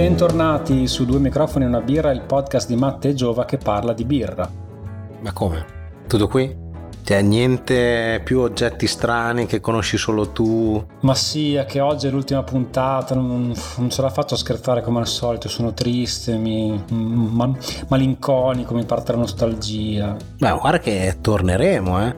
Bentornati su Due microfoni e una birra, il podcast di Matte e Giova che parla di birra. Ma come? Tutto qui? Cioè, niente più oggetti strani che conosci solo tu. Ma sì, è che oggi è l'ultima puntata, non, non ce la faccio a scherzare come al solito, sono triste, mi, ma, malinconico, mi parte la nostalgia. Beh, guarda che torneremo, eh.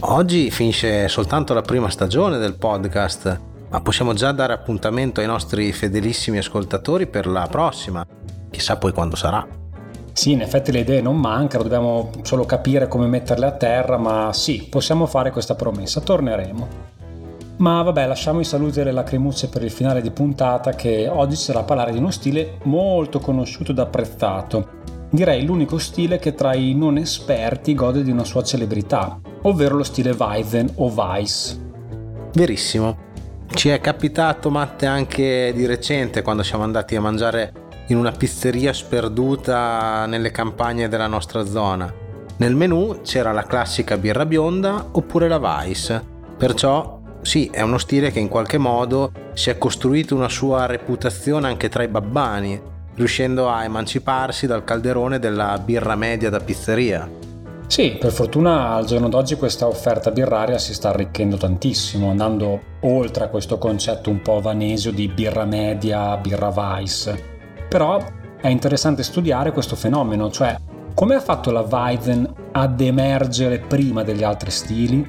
Oggi finisce soltanto la prima stagione del podcast, ma possiamo già dare appuntamento ai nostri fedelissimi ascoltatori per la prossima. Chissà poi quando sarà. Sì, in effetti le idee non mancano, dobbiamo solo capire come metterle a terra, ma sì, possiamo fare questa promessa, torneremo. Ma vabbè, lasciamo i saluti e le lacrimucce per il finale di puntata che oggi sarà a parlare di uno stile molto conosciuto ed apprezzato. Direi l'unico stile che tra i non esperti gode di una sua celebrità, ovvero lo stile Weizen o Weiss. Verissimo. Ci è capitato Matte anche di recente quando siamo andati a mangiare in una pizzeria sperduta nelle campagne della nostra zona. Nel menù c'era la classica birra bionda oppure la Weiss, perciò sì, è uno stile che in qualche modo si è costruito una sua reputazione anche tra i babbani, riuscendo a emanciparsi dal calderone della birra media da pizzeria. Sì, per fortuna al giorno d'oggi questa offerta birraria si sta arricchendo tantissimo, andando oltre a questo concetto un po' vanesio di birra media, birra Weiss però è interessante studiare questo fenomeno, cioè come ha fatto la Weizen ad emergere prima degli altri stili?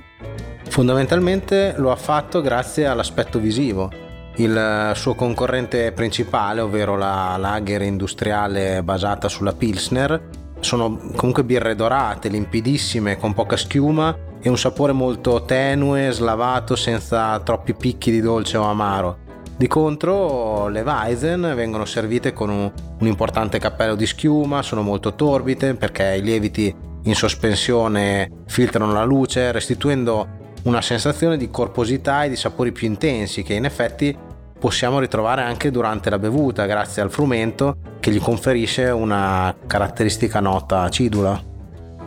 Fondamentalmente lo ha fatto grazie all'aspetto visivo. Il suo concorrente principale, ovvero la lager industriale basata sulla Pilsner, sono comunque birre dorate, limpidissime, con poca schiuma e un sapore molto tenue, slavato, senza troppi picchi di dolce o amaro. Di contro le Weizen vengono servite con un, un importante cappello di schiuma, sono molto torbide perché i lieviti in sospensione filtrano la luce, restituendo una sensazione di corposità e di sapori più intensi che in effetti possiamo ritrovare anche durante la bevuta grazie al frumento che gli conferisce una caratteristica nota acidula.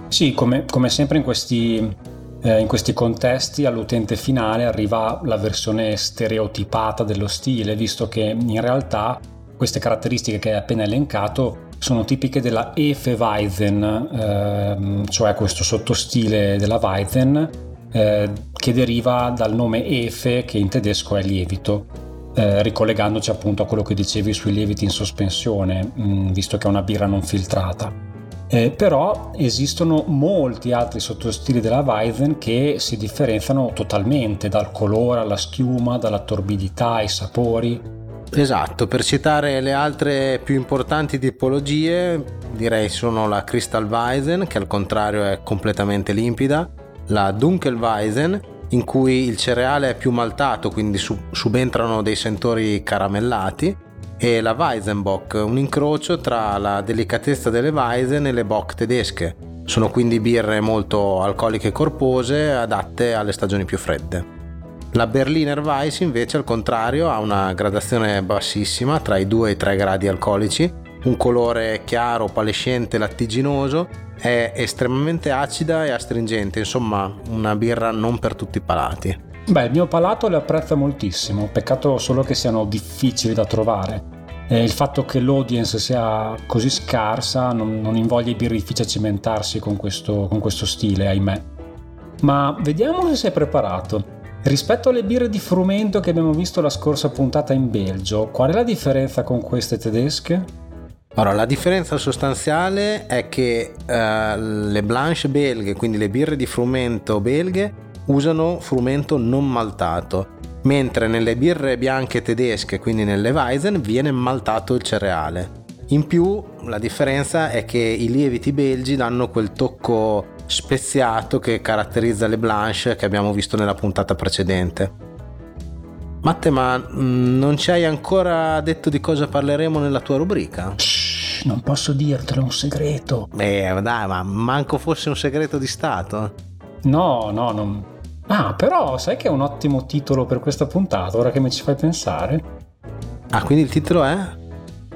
Sì, come, come sempre in questi eh, in questi contesti all'utente finale arriva la versione stereotipata dello stile, visto che in realtà queste caratteristiche che hai appena elencato sono tipiche della Hefeweizen, eh, cioè questo sottostile della Weizen eh, che deriva dal nome Efe che in tedesco è lievito. Eh, ricollegandoci appunto a quello che dicevi sui lieviti in sospensione, mh, mm, visto che è una birra non filtrata. Eh, però esistono molti altri sottostili della Weizen che si differenziano totalmente dal colore alla schiuma, dalla torbidità ai sapori. Esatto, per citare le altre più importanti tipologie, direi sono la Crystal Weizen, che al contrario è completamente limpida, la Dunkelweizen, in cui il cereale è più maltato, quindi subentrano dei sentori caramellati, e la Weizenbock, un incrocio tra la delicatezza delle Weizen e le Bock tedesche. Sono quindi birre molto alcoliche e corpose, adatte alle stagioni più fredde. La Berliner Weiss invece al contrario ha una gradazione bassissima tra i 2 e i 3 gradi alcolici, un colore chiaro, palescente, lattiginoso, è estremamente acida e astringente, insomma una birra non per tutti i palati. Beh, il mio palato le apprezza moltissimo, peccato solo che siano difficili da trovare. E il fatto che l'audience sia così scarsa non, non invoglia i birrifici a cimentarsi con questo, con questo stile, ahimè. Ma vediamo se sei preparato. Rispetto alle birre di frumento che abbiamo visto la scorsa puntata in Belgio, qual è la differenza con queste tedesche? Allora, la differenza sostanziale è che uh, le blanche belghe, quindi le birre di frumento belghe, usano frumento non maltato, mentre nelle birre bianche tedesche, quindi nelle Weizen, viene maltato il cereale. In più la differenza è che i lieviti belgi danno quel tocco speziato che caratterizza le blanche che abbiamo visto nella puntata precedente. Matte, ma mm, non ci hai ancora detto di cosa parleremo nella tua rubrica? Shh, non posso dirtelo, è un segreto. Beh, dai, ma manco fosse un segreto di Stato. No, no, non, Ah, però sai che è un ottimo titolo per questa puntata, ora che mi ci fai pensare? Ah, quindi il titolo è?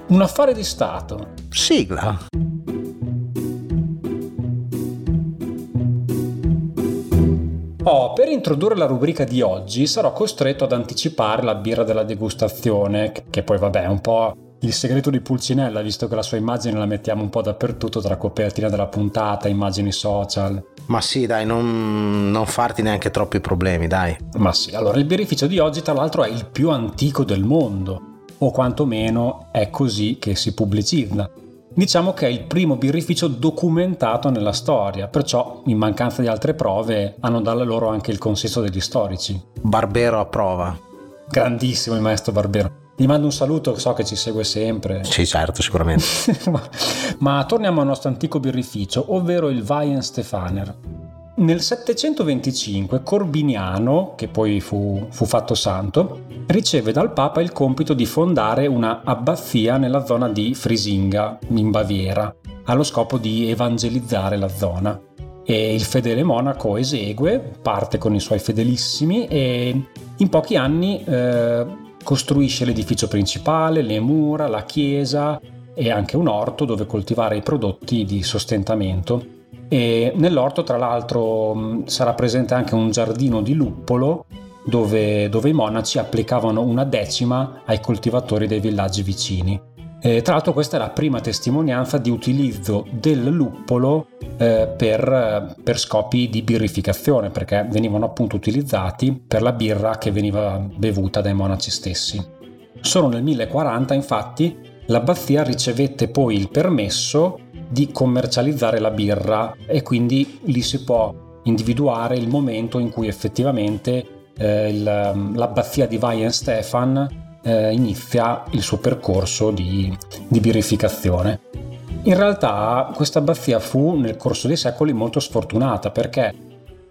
Un affare di Stato. Sigla. Oh, per introdurre la rubrica di oggi sarò costretto ad anticipare la birra della degustazione, che poi vabbè è un po' il segreto di Pulcinella, visto che la sua immagine la mettiamo un po' dappertutto, tra copertina della puntata, immagini social. Ma sì, dai, non, non, farti neanche troppi problemi, dai. Ma sì, allora il birrificio di oggi, tra l'altro, è il più antico del mondo, o quantomeno è così che si pubblicizza. Diciamo che è il primo birrificio documentato nella storia, perciò in mancanza di altre prove hanno dalle loro anche il consenso degli storici. Barbero a prova. Grandissimo il maestro Barbero. Gli mando un saluto, so che ci segue sempre. Sì, certo, sicuramente. ma, ma, torniamo al nostro antico birrificio, ovvero il Weihenstefaner. Nel 725 Corbiniano, che poi fu, fu fatto santo, riceve dal Papa il compito di fondare una abbazia nella zona di Frisinga, in Baviera, allo scopo di evangelizzare la zona. E il fedele monaco esegue, parte con i suoi fedelissimi e in pochi anni eh, costruisce l'edificio principale, le mura, la chiesa e anche un orto dove coltivare i prodotti di sostentamento. E nell'orto, tra l'altro, sarà presente anche un giardino di luppolo dove, dove i monaci applicavano una decima ai coltivatori dei villaggi vicini. Eh, tra l'altro questa è la prima testimonianza di utilizzo del luppolo eh, per, per, scopi di birrificazione, perché venivano appunto utilizzati per la birra che veniva bevuta dai monaci stessi. Solo nel 1040 infatti l'abbazia ricevette poi il permesso di commercializzare la birra e quindi lì si può individuare il momento in cui effettivamente eh, il, l'abbazia di Weihenstephan eh, inizia il suo percorso di, di birrificazione. In realtà questa abbazia fu nel corso dei secoli molto sfortunata perché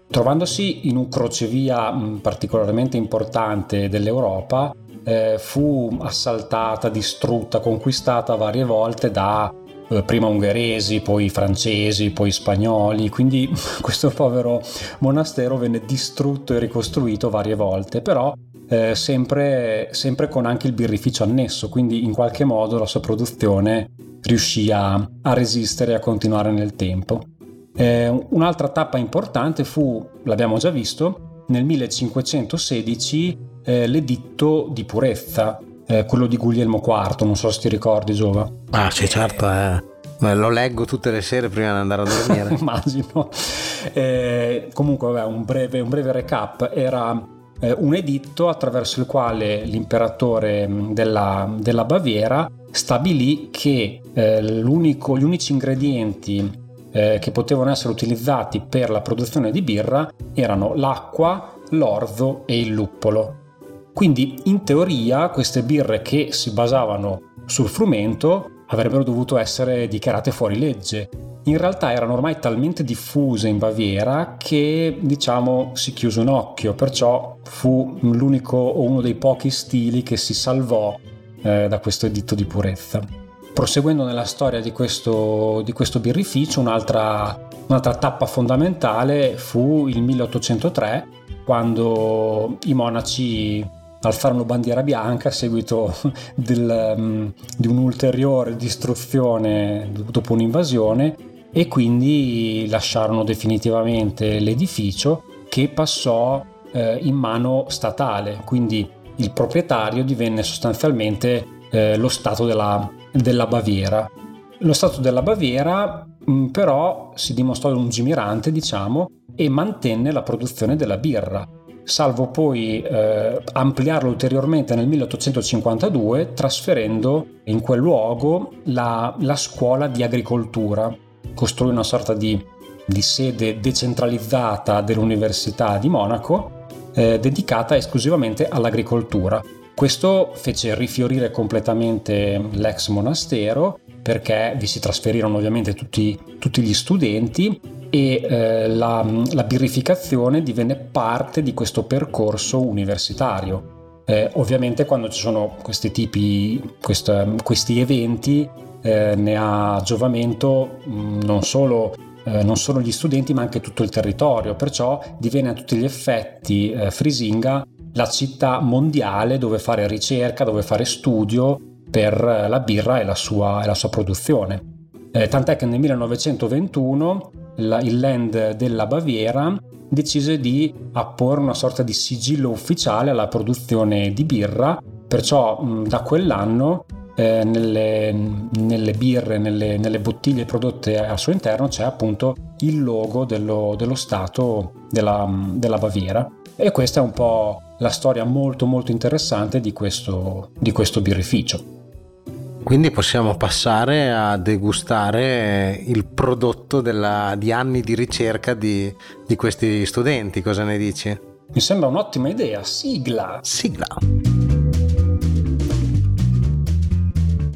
trovandosi in un crocevia particolarmente importante dell'Europa, eh, fu assaltata, distrutta, conquistata varie volte da eh, prima ungheresi, poi francesi, poi spagnoli, quindi questo povero monastero venne distrutto e ricostruito varie volte, però eh, sempre, sempre, con anche il birrificio annesso, quindi in qualche modo la sua produzione riuscì a, a resistere e a continuare nel tempo. Eh, un'altra tappa importante fu, l'abbiamo già visto, nel 1516 eh, l'editto di purezza, eh, quello di Guglielmo IV, non so se ti ricordi Giova. Ah sì certo, eh. lo leggo tutte le sere prima di andare a dormire. Immagino. Eh, comunque, vabbè, un breve, un breve recap. Era eh, un editto attraverso il quale l'imperatore mm, della, della Baviera stabilì che eh, gli unici ingredienti eh, che potevano essere utilizzati per la produzione di birra erano l'acqua, l'orzo e il luppolo. Quindi in teoria queste birre che si basavano sul frumento avrebbero dovuto essere dichiarate fuori legge in realtà erano ormai talmente diffuse in Baviera che diciamo si chiuse un occhio, perciò fu l'unico o uno dei pochi stili che si salvò eh, da questo editto di purezza. Proseguendo nella storia di questo, di questo birrificio, un'altra, un'altra tappa fondamentale fu il 1803, quando i monaci alzarono bandiera bianca a seguito del, um, di un'ulteriore distruzione dopo un'invasione e quindi lasciarono definitivamente l'edificio che passò eh, in mano statale, quindi il proprietario divenne sostanzialmente eh, lo Stato della, della, Baviera. Lo Stato della Baviera mh, mm, però si dimostrò lungimirante, diciamo, e mantenne la produzione della birra, salvo poi eh, ampliarlo ulteriormente nel 1852 trasferendo in quel luogo la, la scuola di agricoltura costruì una sorta di, di sede decentralizzata dell'Università di Monaco eh, dedicata esclusivamente all'agricoltura. Questo fece rifiorire completamente l'ex monastero perché vi si trasferirono ovviamente tutti, tutti gli studenti e eh, la, la, birrificazione divenne parte di questo percorso universitario. Eh, ovviamente quando ci sono questi tipi, quest, questi eventi eh, ne ha giovamento mh, mm, non solo eh, non solo gli studenti ma anche tutto il territorio, perciò diviene a tutti gli effetti eh, Frisinga la città mondiale dove fare ricerca, dove fare studio per eh, la birra e la sua, e la sua produzione. Eh, tant'è che nel 1921 la, il land della Baviera decise di apporre una sorta di sigillo ufficiale alla produzione di birra, perciò mh, da quell'anno eh, nelle, nelle, birre, nelle, nelle, bottiglie prodotte al suo interno c'è appunto il logo dello, dello Stato della, della, Baviera e questa è un po' la storia molto molto interessante di questo, di questo birrificio. Quindi possiamo passare a degustare il prodotto della, di anni di ricerca di, di questi studenti, cosa ne dici? Mi sembra un'ottima idea, sigla! Sigla!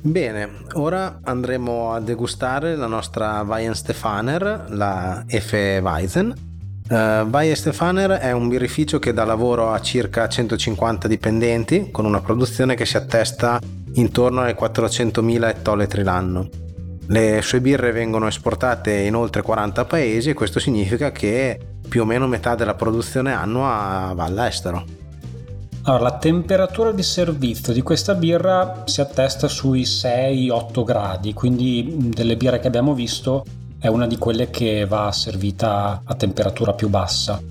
Bene, ora andremo a degustare la nostra Weihenstefaner, la Efe Weizen. Uh, eh, Weihenstefaner è un birrificio che dà lavoro a circa 150 dipendenti con una produzione che si attesta intorno ai 400.000 ettolitri l'anno. Le sue birre vengono esportate in oltre 40 paesi e questo significa che più o meno metà della produzione annua va all'estero. Allora, la temperatura di servizio di questa birra si attesta sui 6-8 gradi, quindi delle birre che abbiamo visto è una di quelle che va servita a temperatura più bassa.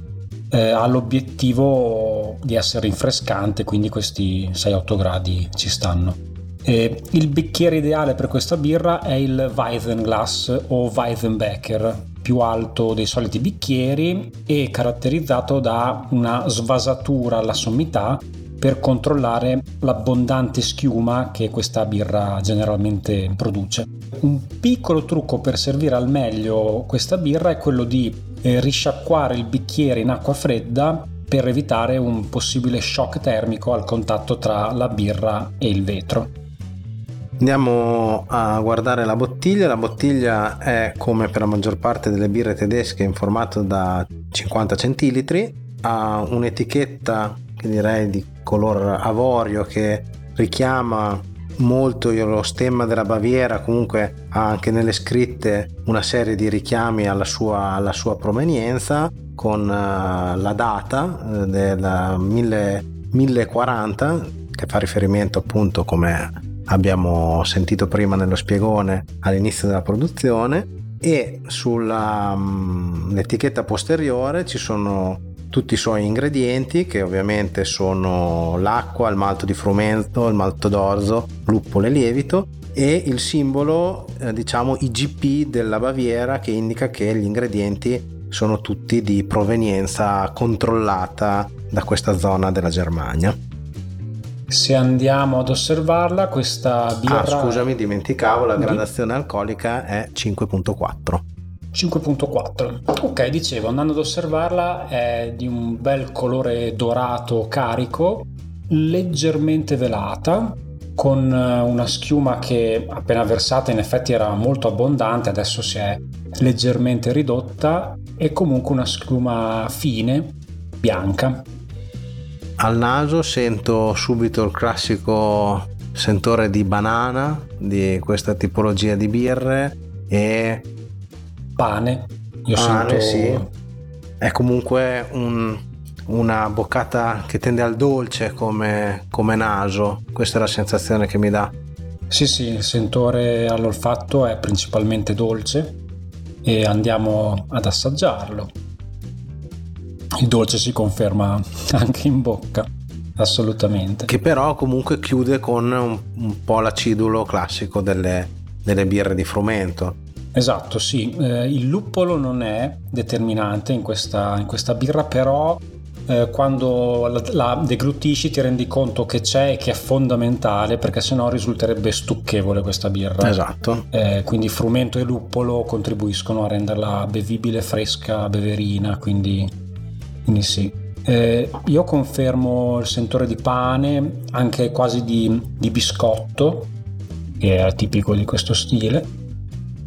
Eh, ha l'obiettivo di essere rinfrescante, quindi questi 6-8 gradi ci stanno. Eh, il bicchiere ideale per questa birra è il Weizenglass o Weizenbecker, più alto dei soliti bicchieri e caratterizzato da una svasatura alla sommità per controllare l'abbondante schiuma che questa birra generalmente produce. Un piccolo trucco per servire al meglio questa birra è quello di eh, risciacquare il bicchiere in acqua fredda per evitare un possibile shock termico al contatto tra la birra e il vetro. Andiamo a guardare la bottiglia. La bottiglia è come per la maggior parte delle birre tedesche in formato da 50 centilitri. Ha un'etichetta che direi di color avorio che richiama molto lo stemma della Baviera, comunque ha anche nelle scritte una serie di richiami alla sua, alla sua provenienza con uh, la data uh, del 1040 che fa riferimento appunto come abbiamo sentito prima nello spiegone all'inizio della produzione e sull'etichetta mm, posteriore ci sono tutti i suoi ingredienti che ovviamente sono l'acqua, il malto di frumento, il malto d'orzo, luppolo e lievito e il simbolo eh, diciamo IGP della Baviera che indica che gli ingredienti sono tutti di provenienza controllata da questa zona della Germania. Se andiamo ad osservarla, questa birra... Ah, scusami, dimenticavo, la gradazione alcolica è 5.4. 5.4 ok dicevo andando ad osservarla è di un bel colore dorato carico leggermente velata con eh, una schiuma che appena versata in effetti era molto abbondante adesso si è leggermente ridotta e comunque una schiuma fine bianca al naso sento subito il classico sentore di banana di questa tipologia di birre e pane. Io pane, sento... sì. È comunque un, una boccata che tende al dolce come, come naso. Questa è la sensazione che mi dà. Sì, sì, il sentore all'olfatto è principalmente dolce e andiamo ad assaggiarlo il dolce si conferma anche in bocca assolutamente. Che però comunque chiude con un, un po' l'acidulo classico delle, delle, birre di frumento. Esatto sì. Eh, il luppolo non è determinante in questa, in questa birra però eh, quando la, la, deglutisci ti rendi conto che c'è e che è fondamentale perché sennò risulterebbe stucchevole questa birra. Esatto. Eh, quindi frumento e luppolo contribuiscono a renderla bevibile fresca beverina quindi quindi sì. Eh, io confermo il sentore di pane, anche quasi di, di biscotto, che è tipico di questo stile.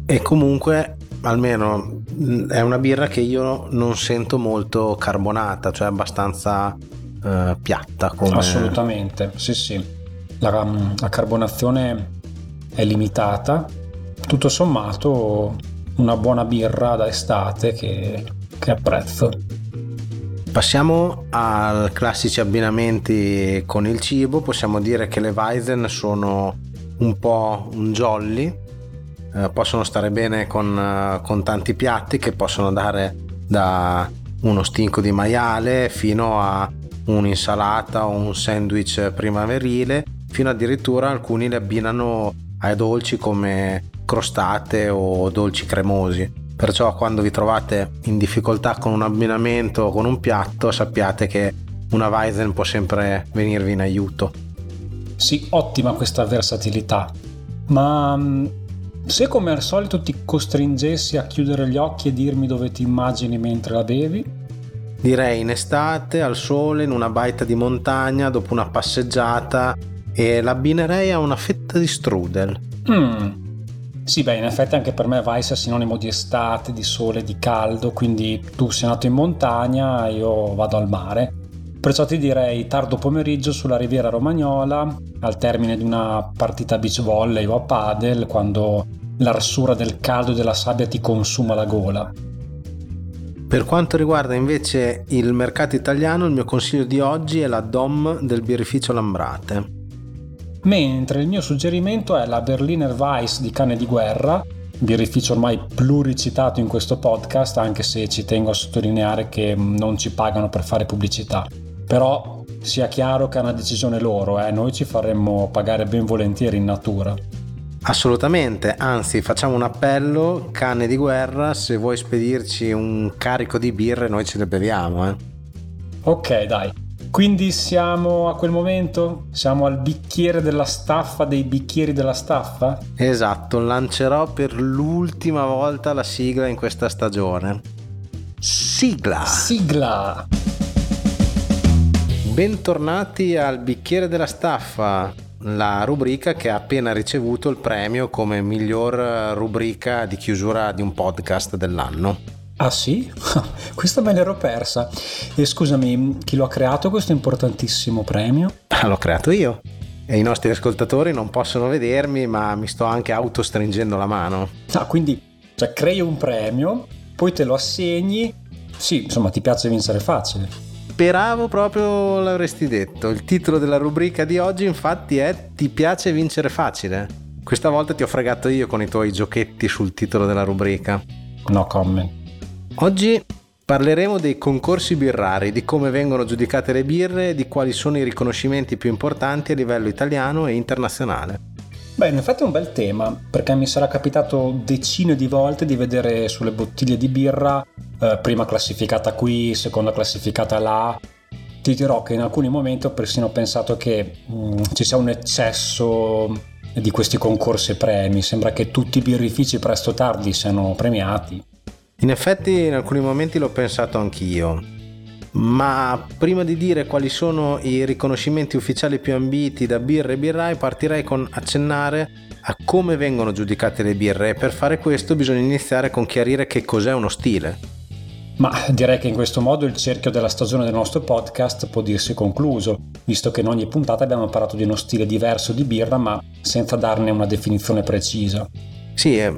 E comunque almeno è una birra che io non sento molto carbonata, cioè abbastanza eh, piatta. Come... Assolutamente, sì sì. La, la, carbonazione è limitata. Tutto sommato una buona birra da estate che, che apprezzo. Passiamo ai classici abbinamenti con il cibo, possiamo dire che le Weizen sono un po' un jolly, eh, possono stare bene con, eh, con tanti piatti che possono dare da uno stinco di maiale fino a un'insalata o un sandwich primaverile fino addirittura alcuni le abbinano ai dolci come crostate o dolci cremosi. Perciò quando vi trovate in difficoltà con un abbinamento o con un piatto sappiate che una Weizen può sempre venirvi in aiuto. Sì, ottima questa versatilità. Ma mm, se come al solito ti costringessi a chiudere gli occhi e dirmi dove ti immagini mentre la bevi? Direi in estate, al sole, in una baita di montagna, dopo una passeggiata e l'abbinerei a una fetta di strudel. Mm. Sì, beh, in effetti anche per me Weiss è sinonimo di estate, di sole, di caldo, quindi tu sei nato in montagna, io vado al mare. Perciò ti direi tardo pomeriggio sulla riviera romagnola, al termine di una partita a beach volley o a padel, quando l'arsura del caldo e della sabbia ti consuma la gola. Per quanto riguarda invece il mercato italiano, il mio consiglio di oggi è la DOM del birrificio Lambrate. Mentre il mio suggerimento è la Berliner Weiss di Cane di Guerra, birrificio ormai pluricitato in questo podcast, anche se ci tengo a sottolineare che non ci pagano per fare pubblicità. Però sia chiaro che è una decisione loro, eh? noi ci faremmo pagare ben volentieri in natura. Assolutamente, anzi facciamo un appello, cane di guerra, se vuoi spedirci un carico di birre noi ce le beviamo. Eh? Ok dai, quindi siamo a quel momento? Siamo al bicchiere della staffa dei bicchieri della staffa? Esatto, lancerò per l'ultima volta la sigla in questa stagione. Sigla! Sigla! Bentornati al bicchiere della staffa, la rubrica che ha appena ricevuto il premio come miglior rubrica di chiusura di un podcast dell'anno. Ah sì? Questa me l'ero persa. E scusami, chi lo ha creato questo importantissimo premio? Ah, l'ho creato io. E i nostri ascoltatori non possono vedermi, ma mi sto anche autostringendo la mano. Ah, quindi cioè, crei un premio, poi te lo assegni. Sì, insomma, ti piace vincere facile. Speravo proprio l'avresti detto. Il titolo della rubrica di oggi infatti è Ti piace vincere facile? Questa volta ti ho fregato io con i tuoi giochetti sul titolo della rubrica. No comment. Oggi parleremo dei concorsi birrari, di come vengono giudicate le birre di quali sono i riconoscimenti più importanti a livello italiano e internazionale. Beh, in effetti è un bel tema, perché mi sarà capitato decine di volte di vedere sulle bottiglie di birra eh, prima classificata qui, seconda classificata là. Ti dirò che in alcuni momenti ho persino pensato che mh, mm, ci sia un eccesso di questi concorsi premi. Sembra che tutti i birrifici presto o tardi siano premiati. In effetti in alcuni momenti l'ho pensato anch'io. Ma prima di dire quali sono i riconoscimenti ufficiali più ambiti da birre e birrai, partirei con accennare a come vengono giudicate le birre e per fare questo bisogna iniziare con chiarire che cos'è uno stile. Ma direi che in questo modo il cerchio della stagione del nostro podcast può dirsi concluso, visto che in ogni puntata abbiamo parlato di uno stile diverso di birra, ma senza darne una definizione precisa. Sì, eh,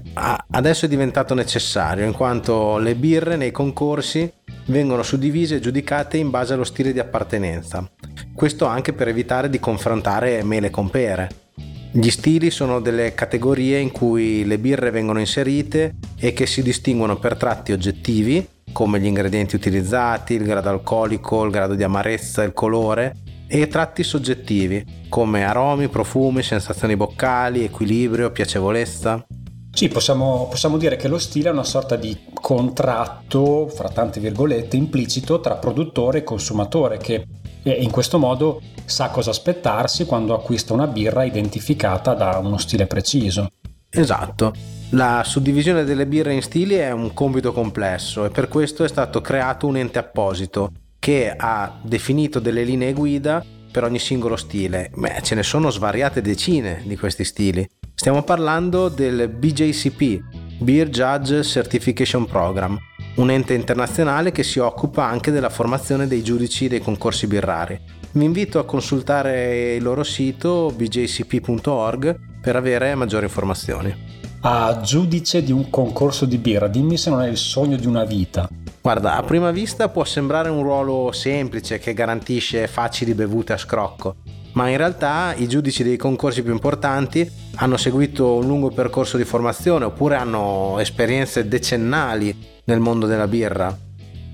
adesso è diventato necessario, in quanto le birre nei concorsi vengono suddivise e giudicate in base allo stile di appartenenza. Questo anche per evitare di confrontare mele con pere. Gli stili sono delle categorie in cui le birre vengono inserite e che si distinguono per tratti oggettivi, come gli ingredienti utilizzati, il grado alcolico, il grado di amarezza, il colore, e tratti soggettivi, come aromi, profumi, sensazioni boccali, equilibrio, piacevolezza. Sì, possiamo, possiamo, dire che lo stile è una sorta di contratto, fra tante virgolette, implicito tra produttore e consumatore che in questo modo sa cosa aspettarsi quando acquista una birra identificata da uno stile preciso. Esatto. La suddivisione delle birre in stili è un compito complesso e per questo è stato creato un ente apposito che ha definito delle linee guida per ogni singolo stile. Beh, ce ne sono svariate decine di questi stili. Stiamo parlando del BJCP, Beer Judge Certification Program, un ente internazionale che si occupa anche della formazione dei giudici dei concorsi birrari. Vi invito a consultare il loro sito bjcp.org per avere maggiori informazioni. A giudice di un concorso di birra, dimmi se non è il sogno di una vita. Guarda, a prima vista può sembrare un ruolo semplice che garantisce facili bevute a scrocco, ma in realtà i giudici dei concorsi più importanti hanno seguito un lungo percorso di formazione oppure hanno esperienze decennali nel mondo della birra.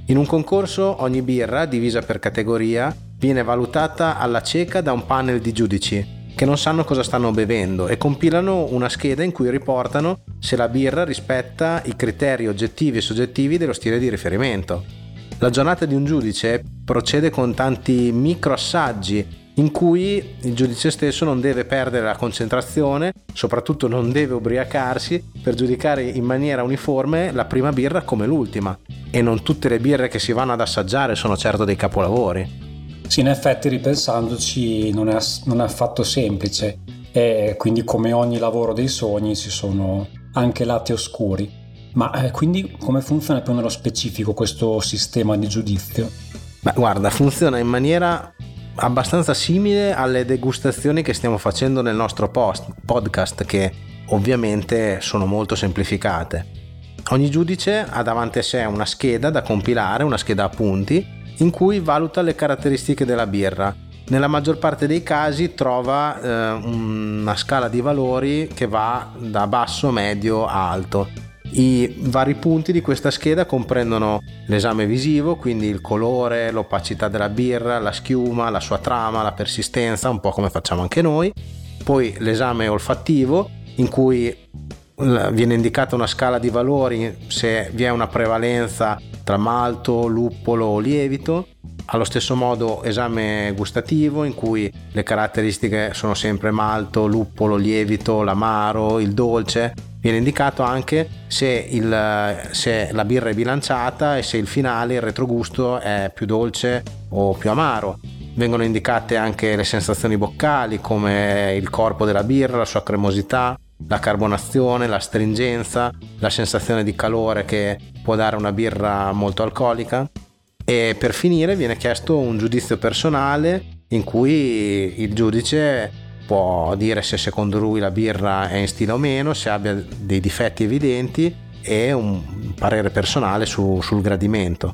In un concorso ogni birra, divisa per categoria, viene valutata alla cieca da un panel di giudici che non sanno cosa stanno bevendo e compilano una scheda in cui riportano se la birra rispetta i criteri oggettivi e soggettivi dello stile di riferimento. La giornata di un giudice procede con tanti micro assaggi in cui il giudice stesso non deve perdere la concentrazione, soprattutto non deve ubriacarsi per giudicare in maniera uniforme la prima birra come l'ultima. E non tutte le birre che si vanno ad assaggiare sono certo dei capolavori. Sì, in effetti ripensandoci non è, non è affatto semplice e quindi come ogni lavoro dei sogni ci sono anche lati oscuri. Ma eh, quindi come funziona più nello specifico questo sistema di giudizio? Beh, guarda, funziona in maniera abbastanza simile alle degustazioni che stiamo facendo nel nostro post, podcast che ovviamente sono molto semplificate. Ogni giudice ha davanti a sé una scheda da compilare, una scheda a punti in cui valuta le caratteristiche della birra. Nella maggior parte dei casi trova eh, una scala di valori che va da basso, medio a alto. I vari punti di questa scheda comprendono l'esame visivo, quindi il colore, l'opacità della birra, la schiuma, la sua trama, la persistenza, un po' come facciamo anche noi. Poi l'esame olfattivo, in cui viene indicata una scala di valori se vi è una prevalenza tra malto, luppolo o lievito. Allo stesso modo esame gustativo in cui le caratteristiche sono sempre malto, luppolo, lievito, l'amaro, il dolce. Viene indicato anche se, il, se la birra è bilanciata e se il finale, il retrogusto è più dolce o più amaro. Vengono indicate anche le sensazioni boccali come il corpo della birra, la sua cremosità, la carbonazione, la stringenza, la sensazione di calore che può dare una birra molto alcolica e per finire viene chiesto un giudizio personale in cui il giudice può dire se secondo lui la birra è in stile o meno, se abbia dei difetti evidenti e un parere personale su, sul gradimento.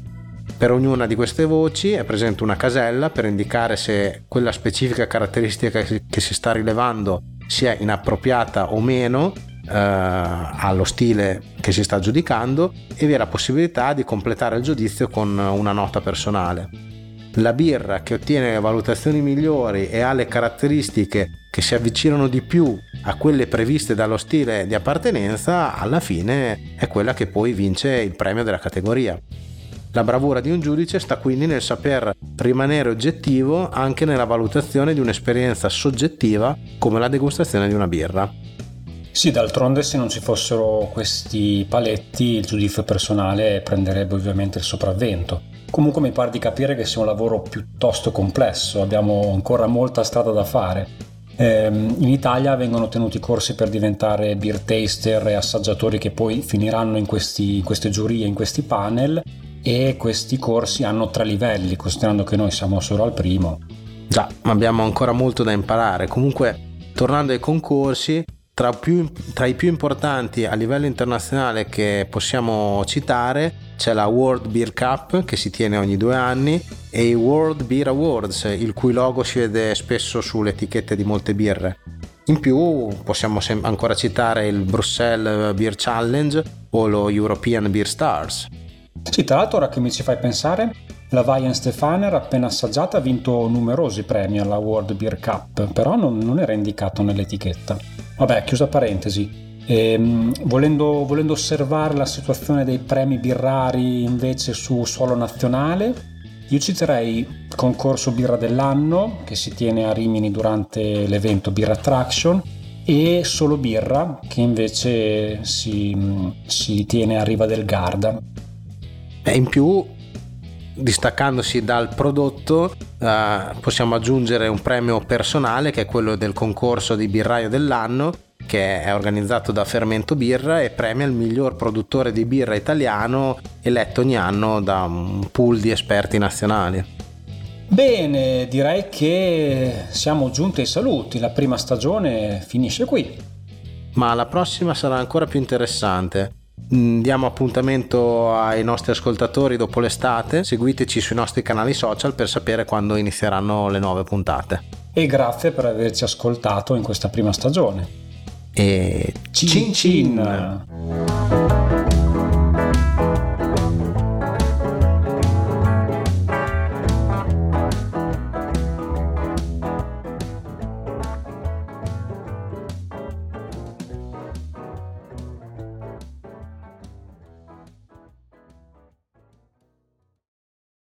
Per ognuna di queste voci è presente una casella per indicare se quella specifica caratteristica che si sta rilevando sia inappropriata o meno eh, allo stile che si sta giudicando e vi è la possibilità di completare il giudizio con una nota personale. La birra che ottiene valutazioni migliori e ha le caratteristiche che si avvicinano di più a quelle previste dallo stile di appartenenza, alla fine è quella che poi vince il premio della categoria. La bravura di un giudice sta quindi nel saper rimanere oggettivo anche nella valutazione di un'esperienza soggettiva come la degustazione di una birra. Sì, d'altronde se non ci fossero questi paletti il giudizio personale prenderebbe ovviamente il sopravvento. Comunque mi pare di capire che sia un lavoro piuttosto complesso, abbiamo ancora molta strada da fare. Ehm, in Italia vengono tenuti corsi per diventare beer taster e assaggiatori che poi finiranno in, questi, in queste giurie, in questi panel e questi corsi hanno tre livelli, considerando che noi siamo solo al primo. Già, ma abbiamo ancora molto da imparare. Comunque, tornando ai concorsi, tra, più, tra, i più importanti a livello internazionale che possiamo citare c'è la World Beer Cup che si tiene ogni due anni e i World Beer Awards, il cui logo si vede spesso sulle etichette di molte birre. In più possiamo sem- ancora citare il Bruxelles Beer Challenge o lo European Beer Stars. Sì, tra l'altro ora che mi ci fai pensare, la Weihen Stefaner appena assaggiata ha vinto numerosi premi alla World Beer Cup, però non, non era indicato nell'etichetta. Vabbè, chiusa parentesi. E, ehm, volendo, volendo osservare la situazione dei premi birrari invece su suolo nazionale, io citerei concorso birra dell'anno che si tiene a Rimini durante l'evento Beer Attraction e Solo Birra che invece si, si tiene a Riva del Garda. E in più, distaccandosi dal prodotto, eh, possiamo aggiungere un premio personale che è quello del concorso di birraio dell'anno che è organizzato da Fermento Birra e premia il miglior produttore di birra italiano eletto ogni anno da un pool di esperti nazionali. Bene, direi che siamo giunti ai saluti, la prima stagione finisce qui. Ma la prossima sarà ancora più interessante. Mm, diamo appuntamento ai nostri ascoltatori dopo l'estate, seguiteci sui nostri canali social per sapere quando inizieranno le nuove puntate. E grazie per averci ascoltato in questa prima stagione. E cin cin! cin.